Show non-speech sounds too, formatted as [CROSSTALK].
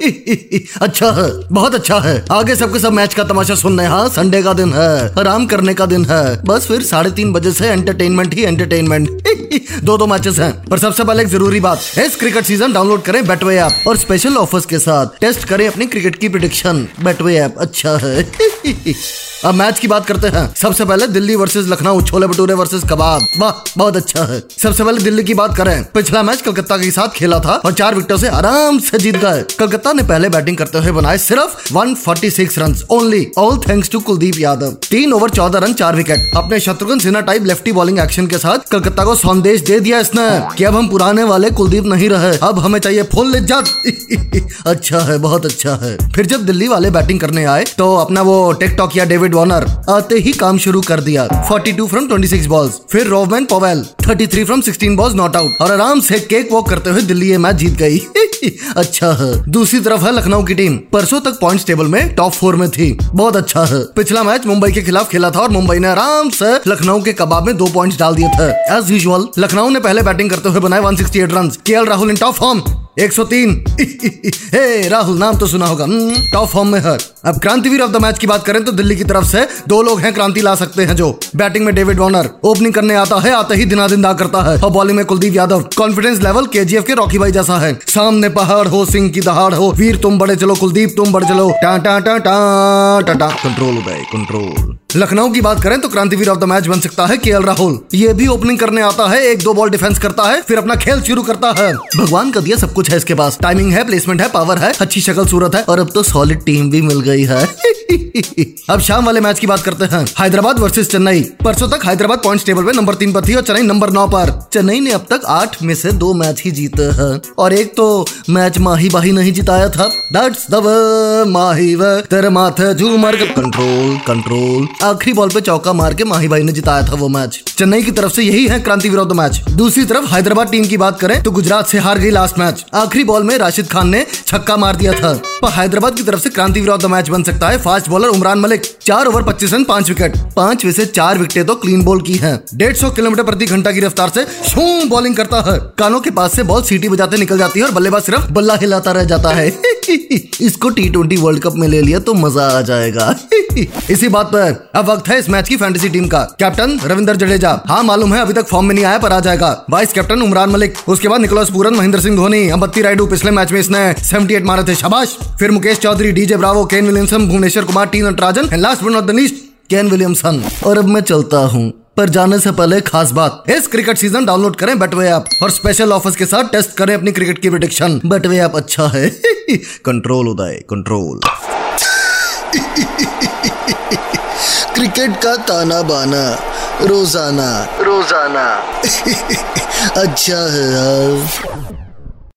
[LAUGHS] अच्छा है, बहुत अच्छा है। आगे सबके सब मैच का तमाशा सुनने हाँ। संडे का दिन है, आराम करने का दिन है। बस फिर साढ़े तीन बजे से एंटरटेनमेंट ही एंटरटेनमेंट दो दो मैचेस हैं। पर सबसे पहले एक ज़रूरी बात इस क्रिकेट सीज़न डाउनलोड करें बेटवे ऐप और स्पेशल ऑफर्स के साथ टेस्ट करें अपनी क्रिकेट की प्रिडिक्शन बेटवे ऐप अच्छा है। [LAUGHS] अब मैच की बात करते हैं। सबसे पहले दिल्ली वर्सेस लखनऊ, छोले भटूरे वर्सेस कबाब। वाह, बहुत अच्छा है। सबसे पहले दिल्ली की बात करें। पिछला मैच कलकत्ता के साथ खेला था और चार विकेटों से आराम से जीत गए। कलकत्ता ने पहले बैटिंग करते हुए बनाए सिर्फ़ 146 run only all thanks to Kuldeep Yadav. तीन ओवर चौदह रन, चार विकेट अपने Shatrughan Sinha type lefty bowling action के साथ कलकत्ता को संदेश दे दिया इसने कि अब हम पुराने वाले कुलदीप नहीं रहे। अब हमें चाहिए फुल इज़्ज़त। [LAUGHS] अच्छा है, बहुत अच्छा है। फिर जब दिल्ली वाले बैटिंग करने आए तो अपना वो टेकटॉक या डेविड वार्नर आते ही काम शुरू कर दिया। 42 फ्रॉम 26 बॉल्स फिर Rovman Powell 33 from 16 balls not out और आराम से केक वॉक करते हुए दिल्ली ये मैच जीत गई। [LAUGHS] अच्छा है। दूसरी तरफ़ है लखनऊ की टीम। परसों तक पॉइंट्स टेबल में टॉप फोर में थी। बहुत अच्छा है। पिछला मैच मुंबई के खिलाफ खेला था और मुंबई ने आराम से लखनऊ के कबाब में दो पॉइंट्स डाल दिए थे। एज यूजल लखनऊ ने पहले बैटिंग करते हुए बनाए 168 रन के Rahul in top form 103 hey [LAUGHS] Rahul, नाम तो सुना होगा। टॉप फॉर्म में हर अब क्रांतिवीर ऑफ़ द मैच की बात करें तो दिल्ली की तरफ़ से दो लोग हैं क्रांति ला सकते हैं जो। बैटिंग में डेविड वार्नर ओपनिंग करने आता है, आते ही दिना दिन दा करता है। और बॉलिंग में कुलदीप यादव कॉन्फिडेंस लेवल केजीएफ के रॉकी भाई जैसा है। सामने पहाड़ हो, सिंह की दहाड़ हो। वीर तुम बड़े चलो, कुलदीप तुम बड़े चलो। टा टा टा टा टा टा। कंट्रोल कंट्रोल लखनऊ की बात करें तो क्रांतिवीर ऑफ़ द मैच बन सकता है के राहुल। ये भी ओपनिंग करने आता है, एक दो बॉल डिफेंस करता है, फिर अपना खेल शुरू करता है। भगवान का दिया सब कुछ है इसके पास। टाइमिंग है प्लेसमेंट है पावर है, अच्छी शक्ल सूरत है, और अब तो सॉलिड टीम भी मिल गई है। [LAUGHS] [LAUGHS] अब शाम वाले मैच की बात करते हैं। हैदराबाद वर्सेस चेन्नई। परसों तक हैदराबाद पॉइंट्स टेबल पे नंबर तीन पर थी और चेन्नई नंबर नौ पर। चेन्नई ने अब तक आठ में से दो मैच ही जीते हैं। और एक तो मैच माही बाही नहीं जिताया था। दैट्स द माही व तेरे माथे झूमर कंट्रोल कंट्रोल आखिरी बॉल पे चौका मार के माही भाई ने जिताया था वो मैच। चेन्नई की तरफ़ से यही है क्रांति विरोध मैच। दूसरी तरफ़ हैदराबाद टीम की बात करें तो गुजरात से हार गई लास्ट मैच आखिरी बॉल में राशिद खान ने छक्का मार दिया था। पर हैदराबाद की तरफ़ से क्रांति विरोध मैच बन सकता है, फास्ट बॉलर उमरान मलिक, चार ओवर, पच्चीस रन, पाँच विकेट। पाँच में से चार विकेटें तो क्लीन बॉल की हैं। डेढ़ सौ किलोमीटर प्रति घंटा की रफ्तार से शू बॉलिंग करता है। कानों के पास से बॉल सीटी बजाते निकल जाती है और बल्लेबाज सिर्फ़ बल्ला हिलाता रह जाता है। [LAUGHS] [LAUGHS] इसको टी ट्वेंटी वर्ल्ड कप में ले लिया तो मज़ा आ जाएगा। [LAUGHS] इसी बात पर अब वक्त है इस मैच की फैंटेसी टीम का। कैप्टन रविंदर जडेजा। हाँ मालूम है, अभी तक फॉर्म में नहीं आया, पर आ जाएगा। वाइस कैप्टन उमरान मलिक, उसके बाद निकोलस पूरन, महेंद्र सिंह धोनी अंबत्ती रायडू पिछले मैच में इसने 78 मारे थे। शबाश! फिर Mukesh Choudhary DJ Bravo Kane Williamson Bhuvneshwar Kumar T Natarajan last but not the least Kane Williamson और अब मैं चलता हूँ। पर जाने से पहले खास बात इस क्रिकेट सीज़न डाउनलोड करें बेटवे ऐप और स्पेशल ऑफर्स के साथ टेस्ट करें अपनी क्रिकेट की प्रिडिक्शन बेटवे ऐप अच्छा है। [LAUGHS] कंट्रोल उदय कंट्रोल क्रिकेट का ताना बाना रोज़ाना। रोज़ाना। [LAUGHS] अच्छा है यार।